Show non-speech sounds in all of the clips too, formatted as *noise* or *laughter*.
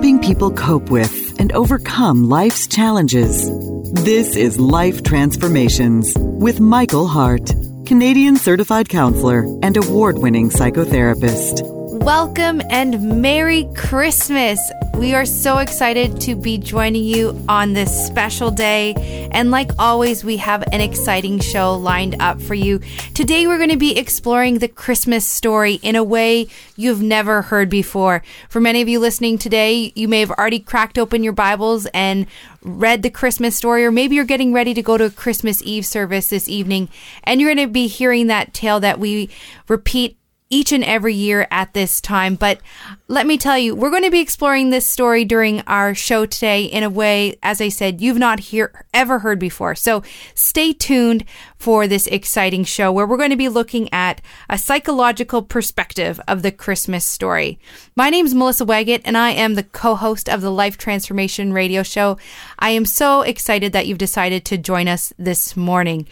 helping people cope with and overcome life's challenges. This is Life Transformations with Michael Hart, Canadian certified counselor and award winning psychotherapist. Welcome and Merry Christmas. We are so excited to be joining you on this special day. And like always, we have an exciting show lined up for you. Today, we're going to be exploring the Christmas story in a way you've never heard before. For many of you listening today, you may have already cracked open your Bibles and read the Christmas story, or maybe you're getting ready to go to a Christmas Eve service this evening, and you're going to be hearing that tale that we repeat each and every year at this time. But let me tell you, we're going to be exploring this story during our show today in a way, as I said, you've not hear, ever heard before. So stay tuned for this exciting show where we're going to be looking at a psychological perspective of the Christmas story. My name is Melissa Waggett and I am the co-host of the Life Transformation Radio Show. I am so excited that you've decided to join us this morning.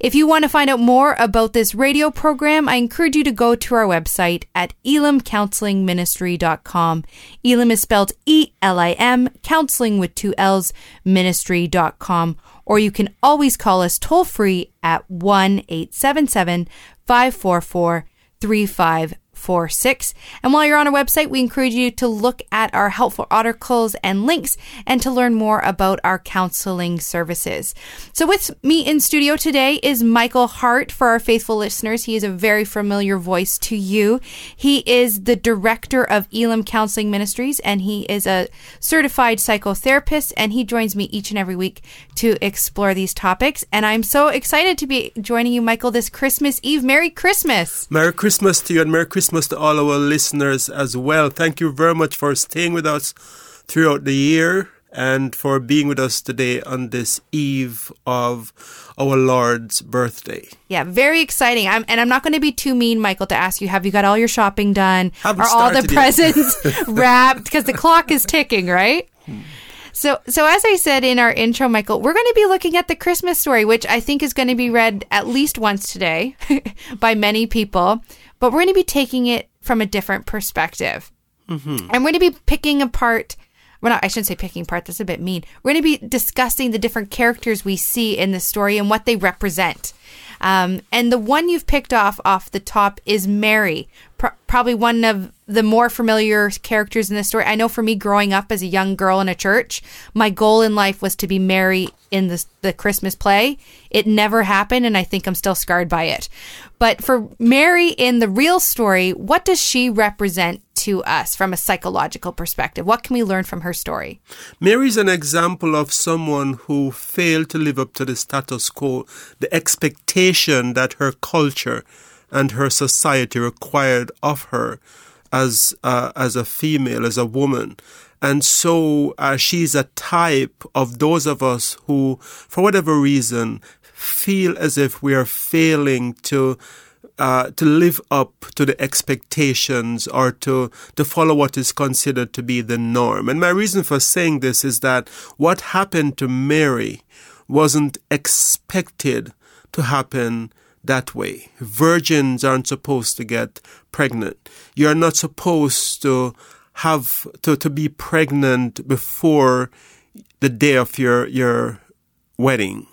If you want to find out more about this radio program, I encourage you to go to our website at elimcounselingministry.com. Elim is spelled E-L-I-M, counseling with two L's, ministry.com. Or you can always call us toll free at 1 877 544 3546. And while you're on our website, we encourage you to look at our helpful articles and links and to learn more about our counseling services. So with me in studio today is Michael Hart for our faithful listeners. He is a very familiar voice to you. He is the director of Elim Counseling Ministries and he is a certified psychotherapist and he joins me each and every week to explore these topics. And I'm so excited to be joining you, Michael, this Christmas Eve. Merry Christmas. Merry Christmas to you and Merry Christmas to all our listeners as well. Thank you very much for staying with us throughout the year and for being with us today on this eve of our Lord's birthday. Yeah, very exciting. I'm, and I'm not going to be too mean, Michael, to ask you: Have you got all your shopping done? Haven't Are all the yet. presents *laughs* wrapped? Because the clock is ticking, right? Hmm. So, so as I said in our intro, Michael, we're going to be looking at the Christmas story, which I think is going to be read at least once today *laughs* by many people. But we're going to be taking it from a different perspective. Mm-hmm. And we're going to be picking apart. Well, not, I shouldn't say picking apart. That's a bit mean. We're going to be discussing the different characters we see in the story and what they represent. Um, and the one you've picked off off the top is Mary, Pro- probably one of the more familiar characters in this story. I know for me, growing up as a young girl in a church, my goal in life was to be Mary in the the Christmas play. It never happened, and I think I'm still scarred by it. But for Mary in the real story, what does she represent to us from a psychological perspective? What can we learn from her story? Mary's an example of someone who failed to live up to the status quo, the expectation that her culture and her society required of her as uh, as a female, as a woman. And so uh, she's a type of those of us who, for whatever reason, feel as if we are failing to uh, to live up to the expectations or to to follow what is considered to be the norm. And my reason for saying this is that what happened to Mary wasn't expected to happen that way. Virgins aren't supposed to get pregnant. You're not supposed to have to, to be pregnant before the day of your your wedding.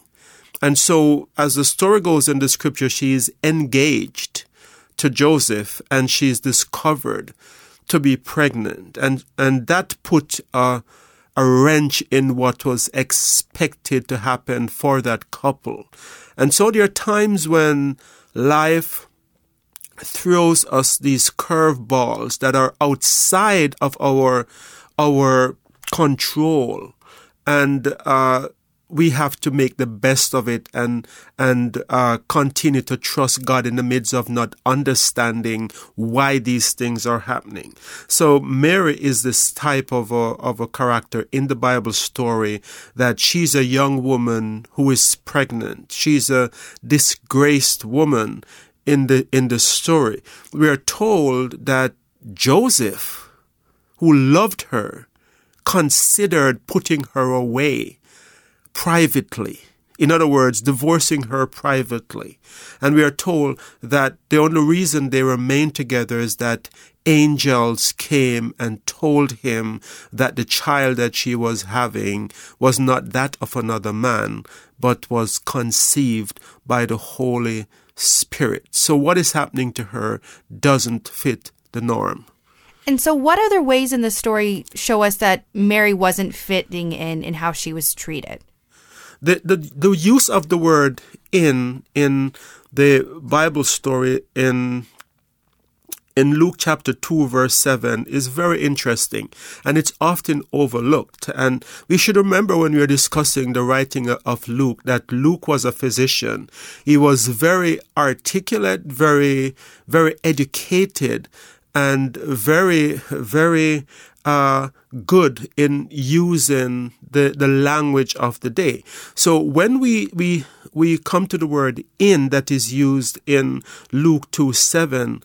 And so, as the story goes in the scripture, she's engaged to Joseph and she's discovered to be pregnant. And, and that put a, a wrench in what was expected to happen for that couple. And so there are times when life throws us these curveballs that are outside of our, our control. And, uh, we have to make the best of it and and uh, continue to trust God in the midst of not understanding why these things are happening. So Mary is this type of a, of a character in the Bible story that she's a young woman who is pregnant. She's a disgraced woman in the in the story. We are told that Joseph, who loved her, considered putting her away privately. In other words, divorcing her privately. And we are told that the only reason they remain together is that angels came and told him that the child that she was having was not that of another man, but was conceived by the Holy Spirit. So what is happening to her doesn't fit the norm. And so, what other ways in the story show us that Mary wasn't fitting in in how she was treated? The, the, the use of the word in in the Bible story in in Luke chapter 2 verse 7 is very interesting and it's often overlooked. And we should remember when we are discussing the writing of Luke that Luke was a physician. He was very articulate, very, very educated and very, very uh, good in using the, the language of the day. So when we, we, we come to the word in that is used in Luke 2 7,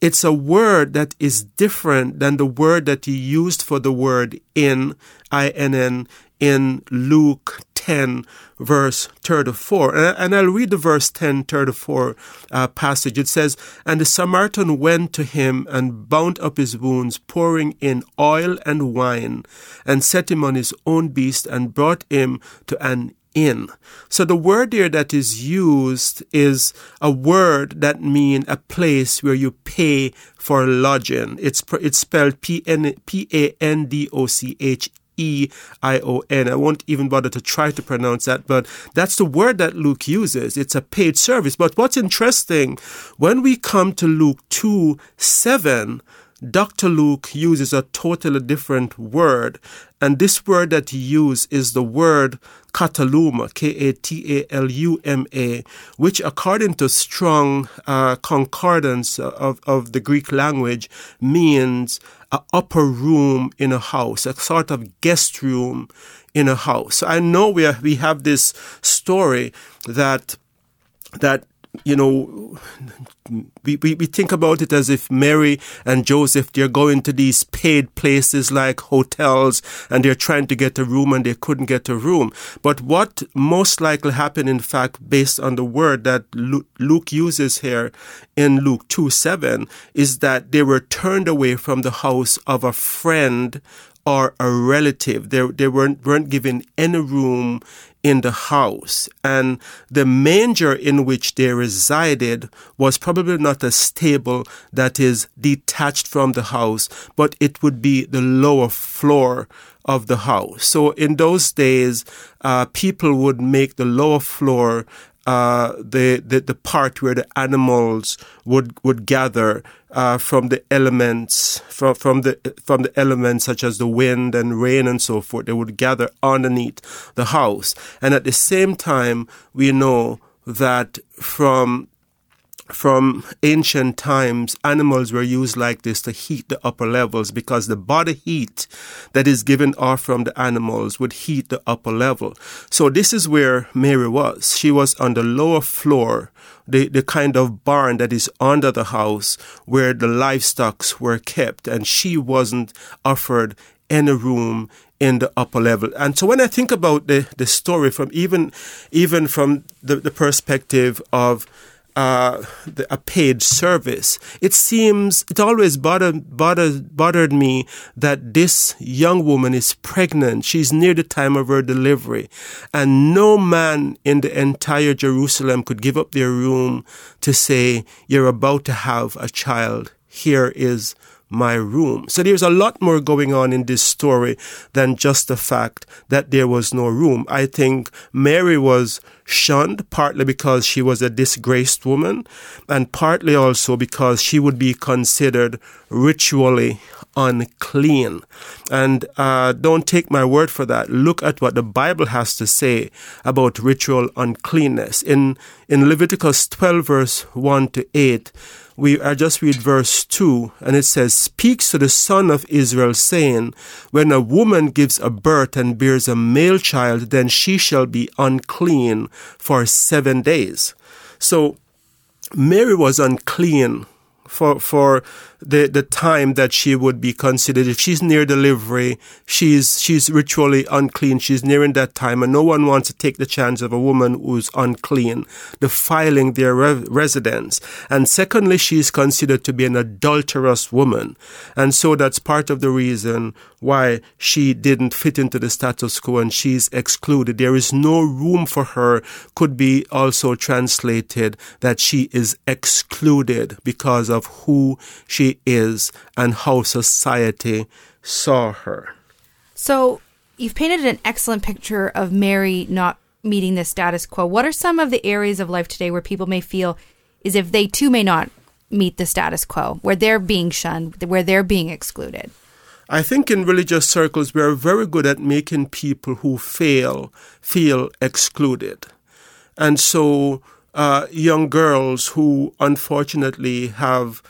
it's a word that is different than the word that he used for the word in, I-N-N, in Luke 10, verse 34. And I'll read the verse 10, 34 uh, passage. It says, And the Samaritan went to him and bound up his wounds, pouring in oil and wine, and set him on his own beast, and brought him to an in. So the word there that is used is a word that mean a place where you pay for lodging. It's it's spelled P N P A N D O C H E I O N. I won't even bother to try to pronounce that, but that's the word that Luke uses. It's a paid service. But what's interesting, when we come to Luke 2 7, Dr. Luke uses a totally different word, and this word that he uses is the word kataluma, K-A-T-A-L-U-M-A, which according to strong uh, concordance of, of the Greek language means an upper room in a house, a sort of guest room in a house. So I know we, are, we have this story that that you know, we, we, we think about it as if Mary and Joseph, they're going to these paid places like hotels and they're trying to get a room and they couldn't get a room. But what most likely happened, in fact, based on the word that Luke uses here in Luke 2 7, is that they were turned away from the house of a friend or a relative. They, they weren't, weren't given any room in the house. And the manger in which they resided was probably not a stable that is detached from the house, but it would be the lower floor of the house. So in those days, uh, people would make the lower floor uh, the, the the part where the animals would would gather uh, from the elements from from the from the elements such as the wind and rain and so forth. They would gather underneath the house, and at the same time, we know that from from ancient times, animals were used like this to heat the upper levels because the body heat that is given off from the animals would heat the upper level. So this is where Mary was. She was on the lower floor, the, the kind of barn that is under the house where the livestock were kept, and she wasn't offered any room in the upper level. And so when I think about the, the story from even even from the, the perspective of uh, the, a paid service. It seems it always bothered, bothered bothered me that this young woman is pregnant. She's near the time of her delivery, and no man in the entire Jerusalem could give up their room to say, "You're about to have a child. Here is." My room. So there's a lot more going on in this story than just the fact that there was no room. I think Mary was shunned partly because she was a disgraced woman and partly also because she would be considered ritually unclean. And uh, don't take my word for that. Look at what the Bible has to say about ritual uncleanness. In, in Leviticus 12 verse 1 to 8, we I just read verse 2 and it says speaks to the son of Israel saying when a woman gives a birth and bears a male child then she shall be unclean for 7 days. So Mary was unclean for for the, the time that she would be considered. If she's near delivery, she's, she's ritually unclean. She's nearing that time and no one wants to take the chance of a woman who's unclean, defiling their re- residence. And secondly, she's considered to be an adulterous woman. And so that's part of the reason why she didn't fit into the status quo and she's excluded. There is no room for her, could be also translated that she is excluded because of who she is and how society saw her. So, you've painted an excellent picture of Mary not meeting the status quo. What are some of the areas of life today where people may feel as if they too may not meet the status quo, where they're being shunned, where they're being excluded? I think in religious circles, we are very good at making people who fail feel excluded. And so, uh, young girls who unfortunately have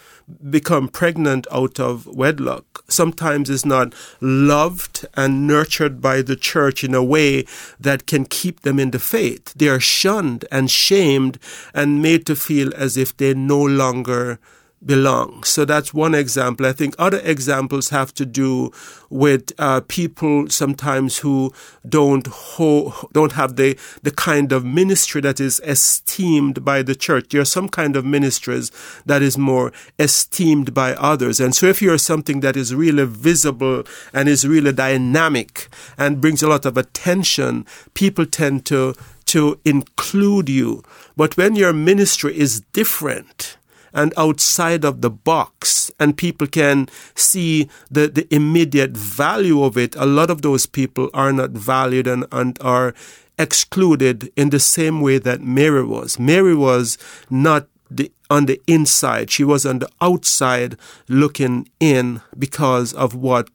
become pregnant out of wedlock sometimes is not loved and nurtured by the church in a way that can keep them in the faith. They are shunned and shamed and made to feel as if they no longer belong. So that's one example. I think other examples have to do with uh, people sometimes who don't ho- don't have the the kind of ministry that is esteemed by the church. There are some kind of ministries that is more esteemed by others, and so if you're something that is really visible and is really dynamic and brings a lot of attention, people tend to to include you. But when your ministry is different, and outside of the box and people can see the, the immediate value of it, a lot of those people are not valued and, and are excluded in the same way that Mary was. Mary was not the, on the inside. She was on the outside looking in because of what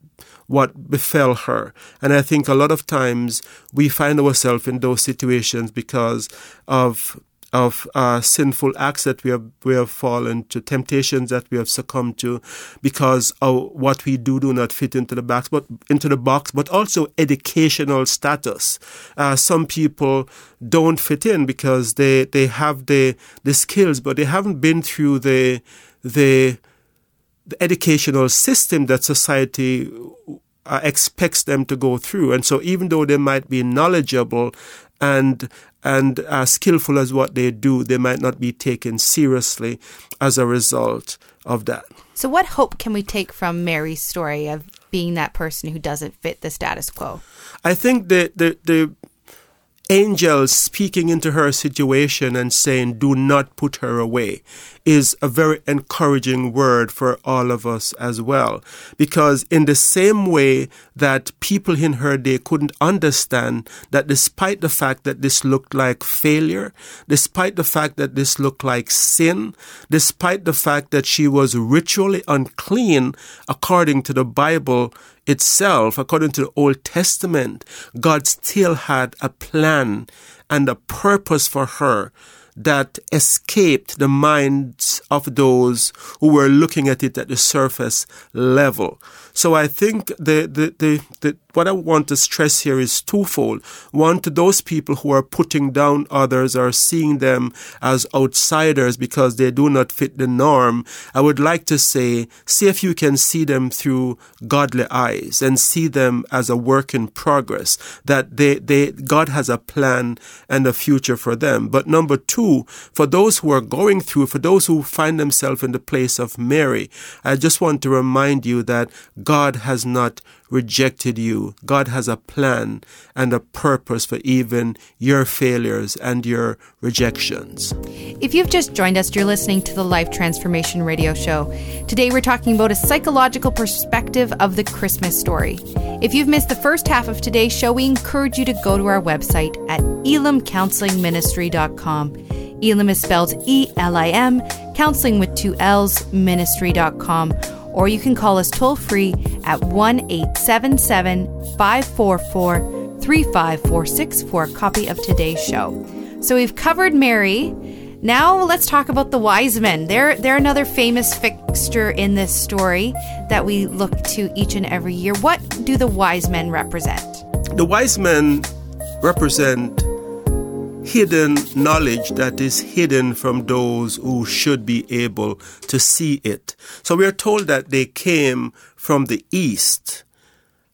what befell her. And I think a lot of times we find ourselves in those situations because of of uh, sinful acts that we have we have fallen to, temptations that we have succumbed to, because of what we do do not fit into the box, but into the box, but also educational status. Uh, some people don't fit in because they they have the the skills, but they haven't been through the the the educational system that society uh, expects them to go through. And so, even though they might be knowledgeable and and as skillful as what they do, they might not be taken seriously as a result of that. So, what hope can we take from Mary's story of being that person who doesn't fit the status quo? I think the the, the angel speaking into her situation and saying, Do not put her away, is a very encouraging word for all of us as well. Because in the same way that people in her day couldn't understand that despite the fact that this looked like failure, despite the fact that this looked like sin, despite the fact that she was ritually unclean according to the Bible, itself, according to the Old Testament, God still had a plan and a purpose for her that escaped the minds of those who were looking at it at the surface level. So I think the, the, the, the, what I want to stress here is twofold. One, to those people who are putting down others or seeing them as outsiders because they do not fit the norm, I would like to say, see if you can see them through godly eyes and see them as a work in progress, that they, they, God has a plan and a future for them. But number two, for those who are going through, for those who find themselves in the place of Mary, I just want to remind you that God has not rejected you. God has a plan and a purpose for even your failures and your rejections. If you've just joined us, you're listening to the Life Transformation Radio Show. Today we're talking about a psychological perspective of the Christmas story. If you've missed the first half of today's show, we encourage you to go to our website at elimcounselingministry.com. Elim is spelled E L I M, counseling with two L's, ministry.com or you can call us toll free at 1 877 544 3546 for a copy of today's show. So we've covered Mary. Now let's talk about the wise men. They're they're another famous fixture in this story that we look to each and every year. What do the wise men represent? The wise men represent hidden knowledge that is hidden from those who should be able to see it. So we are told that they came from the east.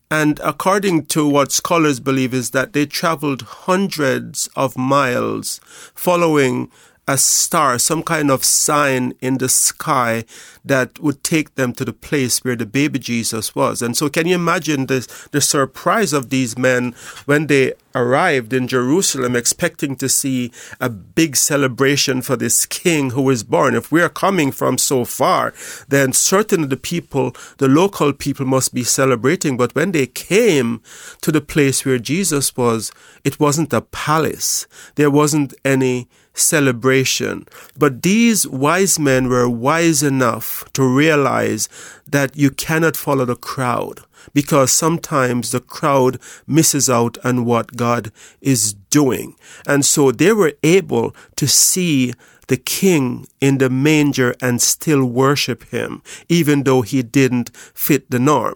And according to what scholars believe is that they traveled hundreds of miles following a star, some kind of sign in the sky that would take them to the place where the baby Jesus was. And so, can you imagine the, the surprise of these men when they arrived in Jerusalem expecting to see a big celebration for this king who was born? If we are coming from so far, then certainly the people, the local people, must be celebrating. But when they came to the place where Jesus was, it wasn't a palace, there wasn't any celebration. But these wise men were wise enough to realize that you cannot follow the crowd because sometimes the crowd misses out on what God is doing. And so they were able to see the king in the manger and still worship him, even though he didn't fit the norm.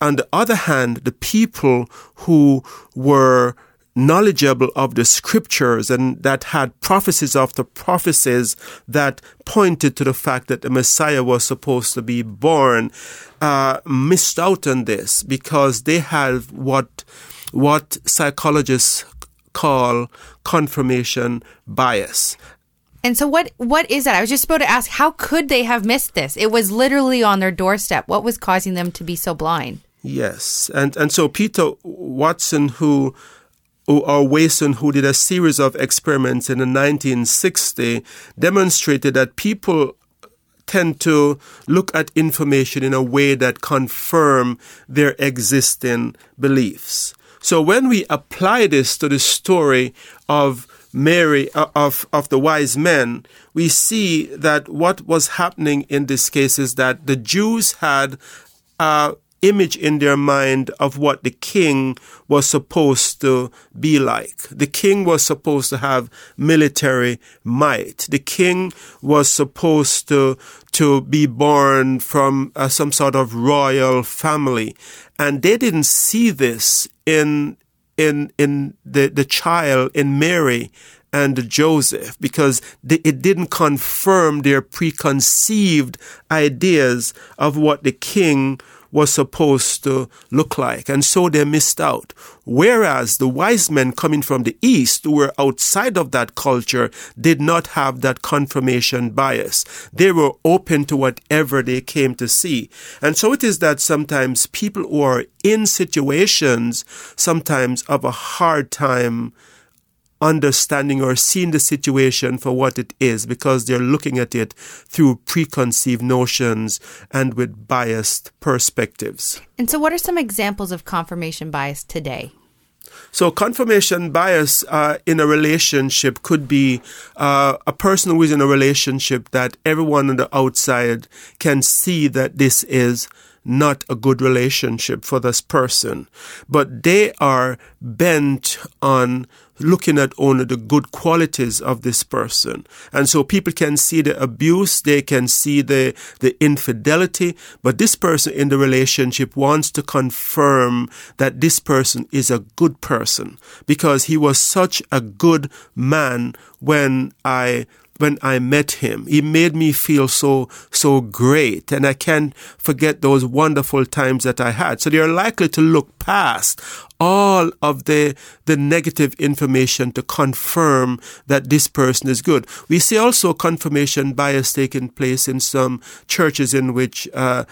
On the other hand, the people who were knowledgeable of the scriptures and that had prophecies after prophecies that pointed to the fact that the Messiah was supposed to be born, uh, missed out on this because they have what what psychologists call confirmation bias. And so what what is that? I was just about to ask how could they have missed this? It was literally on their doorstep. What was causing them to be so blind? Yes. And and so Peter Watson who or Wason, who did a series of experiments in the 1960s, demonstrated that people tend to look at information in a way that confirm their existing beliefs. So when we apply this to the story of Mary uh, of of the wise men, we see that what was happening in this case is that the Jews had image in their mind of what the king was supposed to be like. The king was supposed to have military might. The king was supposed to to be born from uh, some sort of royal family, and they didn't see this in in in the the child in Mary and Joseph because it didn't confirm their preconceived ideas of what the king was supposed to look like. And so they missed out. Whereas the wise men coming from the East, who were outside of that culture, did not have that confirmation bias. They were open to whatever they came to see. And so it is that sometimes people who are in situations sometimes of a hard time understanding or seeing the situation for what it is because they're looking at it through preconceived notions and with biased perspectives. And so, what are some examples of confirmation bias today? So, confirmation bias uh, in a relationship could be uh, a person who is in a relationship that everyone on the outside can see that this is not a good relationship for this person, but they are bent on looking at only the good qualities of this person. And so people can see the abuse, they can see the, the infidelity, but this person in the relationship wants to confirm that this person is a good person because he was such a good man when I when I met him. He made me feel so, so great. And I can't forget those wonderful times that I had. So they're likely to look past all of the, the negative information to confirm that this person is good. We see also confirmation bias taking place in some churches in which, uh,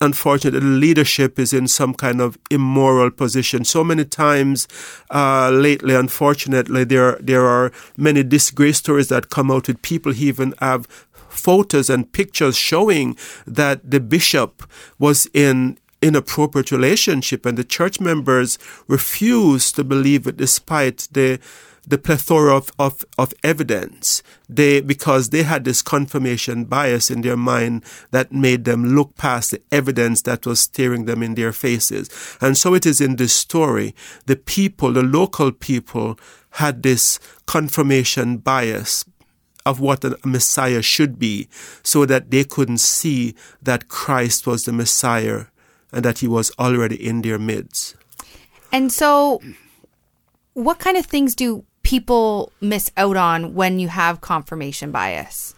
unfortunately, leadership is in some kind of immoral position. So many times uh, lately, unfortunately, there there are many disgrace stories that come out with people who even have photos and pictures showing that the bishop was in inappropriate relationship and the church members refused to believe it despite the the plethora of, of, of evidence. They, because they had this confirmation bias in their mind that made them look past the evidence that was staring them in their faces. And so it is in this story. The people, the local people had this confirmation bias of what a Messiah should be so that they couldn't see that Christ was the Messiah and that he was already in their midst. And so, what kind of things do people miss out on when you have confirmation bias?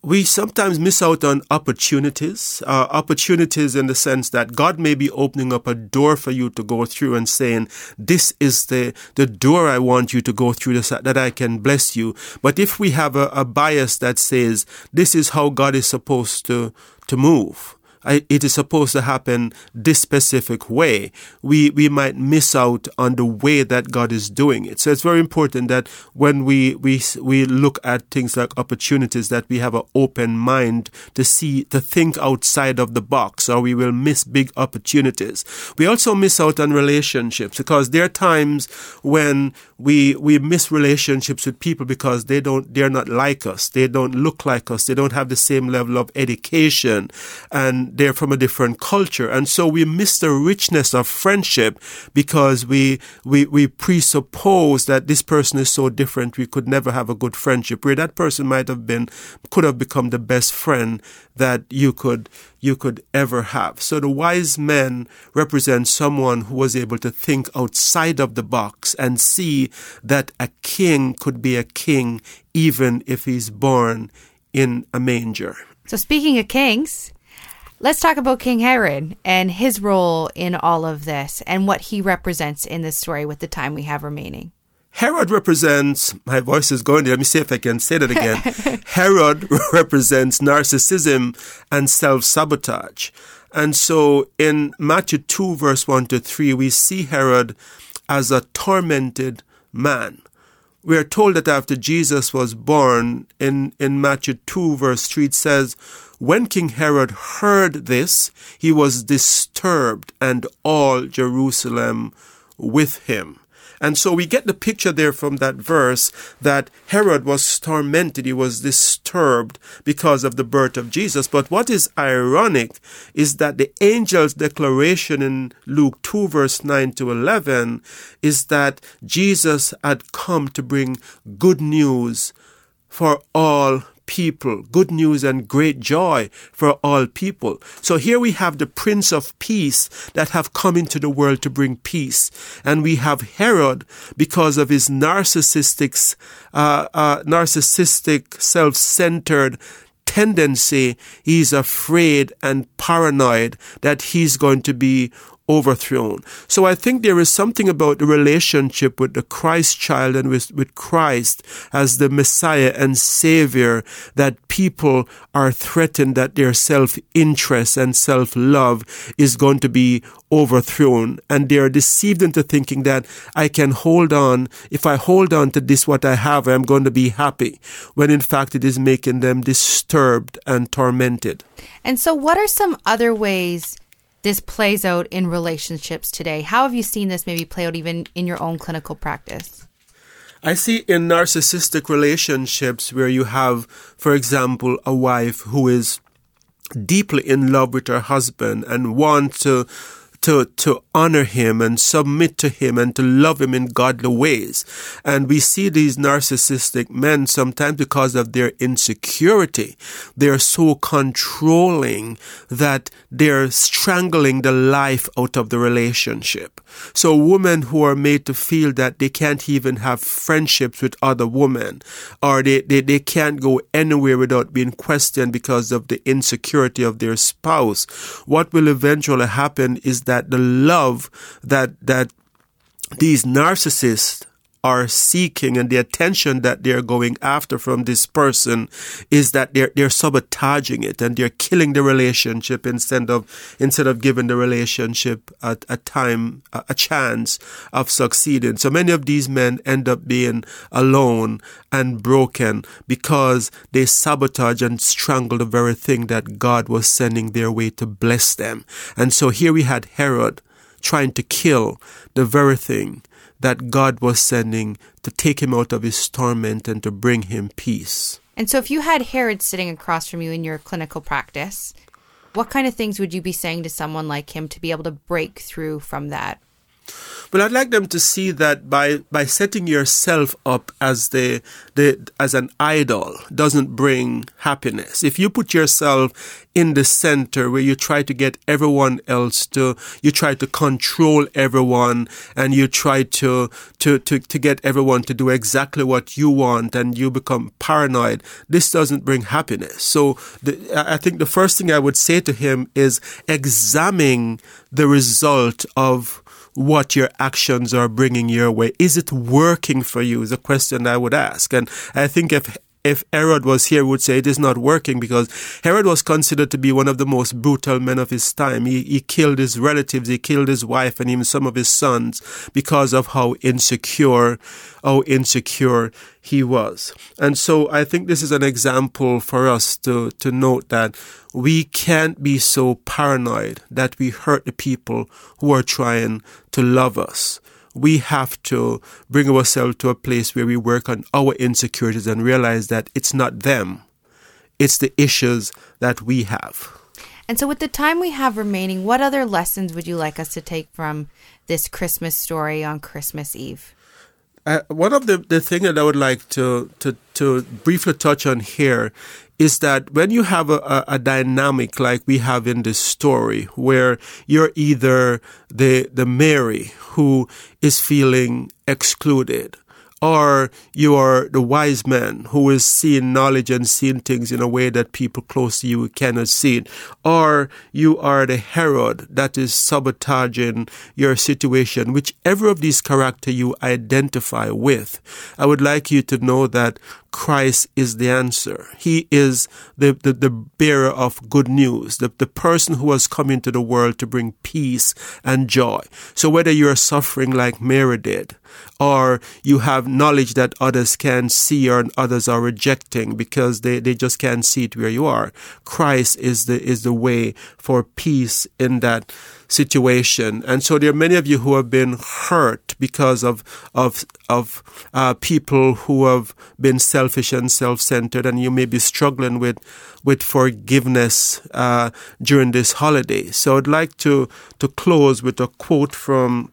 we sometimes miss out on opportunities, uh, opportunities in the sense that God may be opening up a door for you to go through and saying, this is the, the door I want you to go through this, that I can bless you. But if we have a, a bias that says, this is how God is supposed to, to move, it is supposed to happen this specific way, we, we might miss out on the way that God is doing it. So it's very important that when we, we, we look at things like opportunities, that we have an open mind to see, to think outside of the box, or we will miss big opportunities. We also miss out on relationships because there are times when we, we miss relationships with people because they don't, they're not like us. They don't look like us. They don't have the same level of education and they're from a different culture. And so we miss the richness of friendship because we, we, we presuppose that this person is so different we could never have a good friendship where that person might have been, could have become the best friend that you could, you could ever have. So the wise men represent someone who was able to think outside of the box and see that a king could be a king even if he's born in a manger. So speaking of kings, Let's talk about King Herod and his role in all of this and what he represents in this story with the time we have remaining. Herod represents, my voice is going there. Let me see if I can say that again. *laughs* Herod *laughs* represents narcissism and self sabotage. And so in Matthew 2, verse 1 to 3, we see Herod as a tormented man. We are told that after Jesus was born, in, in Matthew 2, verse 3, it says, when King Herod heard this, he was disturbed and all Jerusalem with him. And so we get the picture there from that verse that Herod was tormented, he was disturbed because of the birth of Jesus. But what is ironic is that the angel's declaration in Luke 2 verse 9 to 11 is that Jesus had come to bring good news for all people, good news and great joy for all people. So here we have the Prince of Peace that have come into the world to bring peace. And we have Herod because of his narcissistic, uh, uh, narcissistic, self-centered tendency, he's afraid and paranoid that he's going to be overthrown. So I think there is something about the relationship with the Christ child and with, with Christ as the Messiah and Savior that people are threatened that their self-interest and self-love is going to be overthrown and they are deceived into thinking that I can hold on. If I hold on to this, what I have, I'm going to be happy when in fact it is making them disturbed and tormented. And so what are some other ways this plays out in relationships today. How have you seen this maybe play out even in your own clinical practice? I see in narcissistic relationships where you have, for example, a wife who is deeply in love with her husband and wants to to, to honor him and submit to him and to love him in godly ways. And we see these narcissistic men sometimes because of their insecurity. They're so controlling that they're strangling the life out of the relationship. So women who are made to feel that they can't even have friendships with other women or they, they, they can't go anywhere without being questioned because of the insecurity of their spouse. What will eventually happen is that the love that, that these narcissists are seeking and the attention that they're going after from this person is that they're they're sabotaging it and they're killing the relationship instead of instead of giving the relationship a, a time a, a chance of succeeding. So many of these men end up being alone and broken because they sabotage and strangle the very thing that God was sending their way to bless them. And so here we had Herod trying to kill the very thing that God was sending to take him out of his torment and to bring him peace. And so, if you had Herod sitting across from you in your clinical practice, what kind of things would you be saying to someone like him to be able to break through from that? Well, I'd like them to see that by, by setting yourself up as the, the as an idol doesn't bring happiness. If you put yourself in the center where you try to get everyone else to you try to control everyone and you try to to to, to get everyone to do exactly what you want and you become paranoid, this doesn't bring happiness. So the, I think the first thing I would say to him is examine the result of what your actions are bringing your way. Is it working for you? Is a question I would ask. And I think if if Herod was here, would say it is not working because Herod was considered to be one of the most brutal men of his time. He, he killed his relatives, he killed his wife and even some of his sons because of how insecure, how insecure he was. And so I think this is an example for us to, to note that we can't be so paranoid that we hurt the people who are trying to love us we have to bring ourselves to a place where we work on our insecurities and realize that it's not them, it's the issues that we have. And so, with the time we have remaining, what other lessons would you like us to take from this Christmas story on Christmas Eve? Uh, one of the, the things that I would like to, to, to briefly touch on here is that when you have a, a, dynamic like we have in this story, where you're either the, the Mary who is feeling excluded, or you are the wise man who is seeing knowledge and seeing things in a way that people close to you cannot see it, or you are the Herod that is sabotaging your situation. Whichever of these characters you identify with, I would like you to know that Christ is the answer. He is the, the, the, bearer of good news, the, the person who has come into the world to bring peace and joy. So whether you're suffering like Mary did, or you have knowledge that others can't see or others are rejecting because they, they just can't see it where you are, Christ is the, is the way for peace in that situation. And so there are many of you who have been hurt because of of of uh, people who have been selfish and self-centered, and you may be struggling with with forgiveness uh, during this holiday. So I'd like to to close with a quote from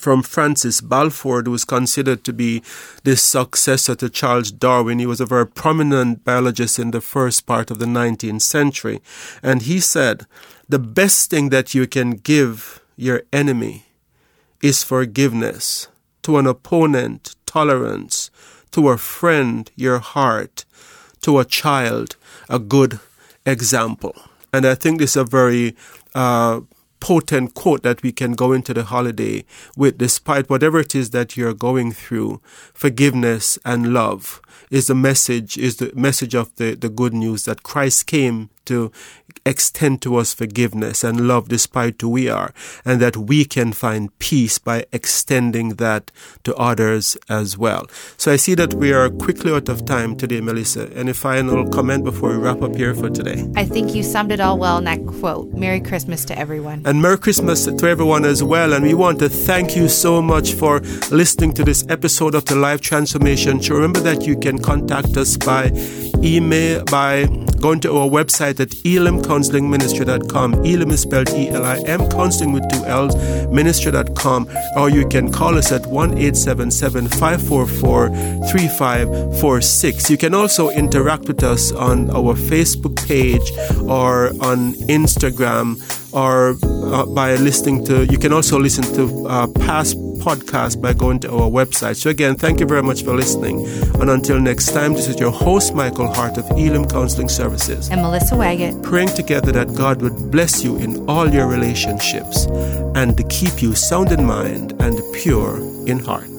from Francis Balfour, who was considered to be the successor to Charles Darwin. He was a very prominent biologist in the first part of the 19th century. And he said, the best thing that you can give your enemy is forgiveness. To an opponent, tolerance. To a friend, your heart. To a child, a good example. And I think this is a very uh, potent quote that we can go into the holiday with, despite whatever it is that you're going through. Forgiveness and love is the message, is the message of the, the good news that Christ came to extend to us forgiveness and love despite who we are, and that we can find peace by extending that to others as well. So I see that we are quickly out of time today, Melissa. Any final comment before we wrap up here for today? I think you summed it all well in that quote. Merry Christmas to everyone. And Merry Christmas to everyone as well. And we want to thank you so much for listening to this episode of the Life Transformation Show. Remember that you can contact us by email, by going to our website at elimcounselingministry.com. Elim is spelled E-L-I-M, counseling with two L's, ministry.com. Or you can call us at 1-877-544-3546. You can also interact with us on our Facebook page or on Instagram or uh, by listening to, you can also listen to uh, past podcasts by going to our website. So again, thank you very much for listening. And until next time, this is your host, Michael Hart of Elim Counseling Services. And Melissa Waggett. Praying together that God would bless you in all your relationships and to keep you sound in mind and pure in heart.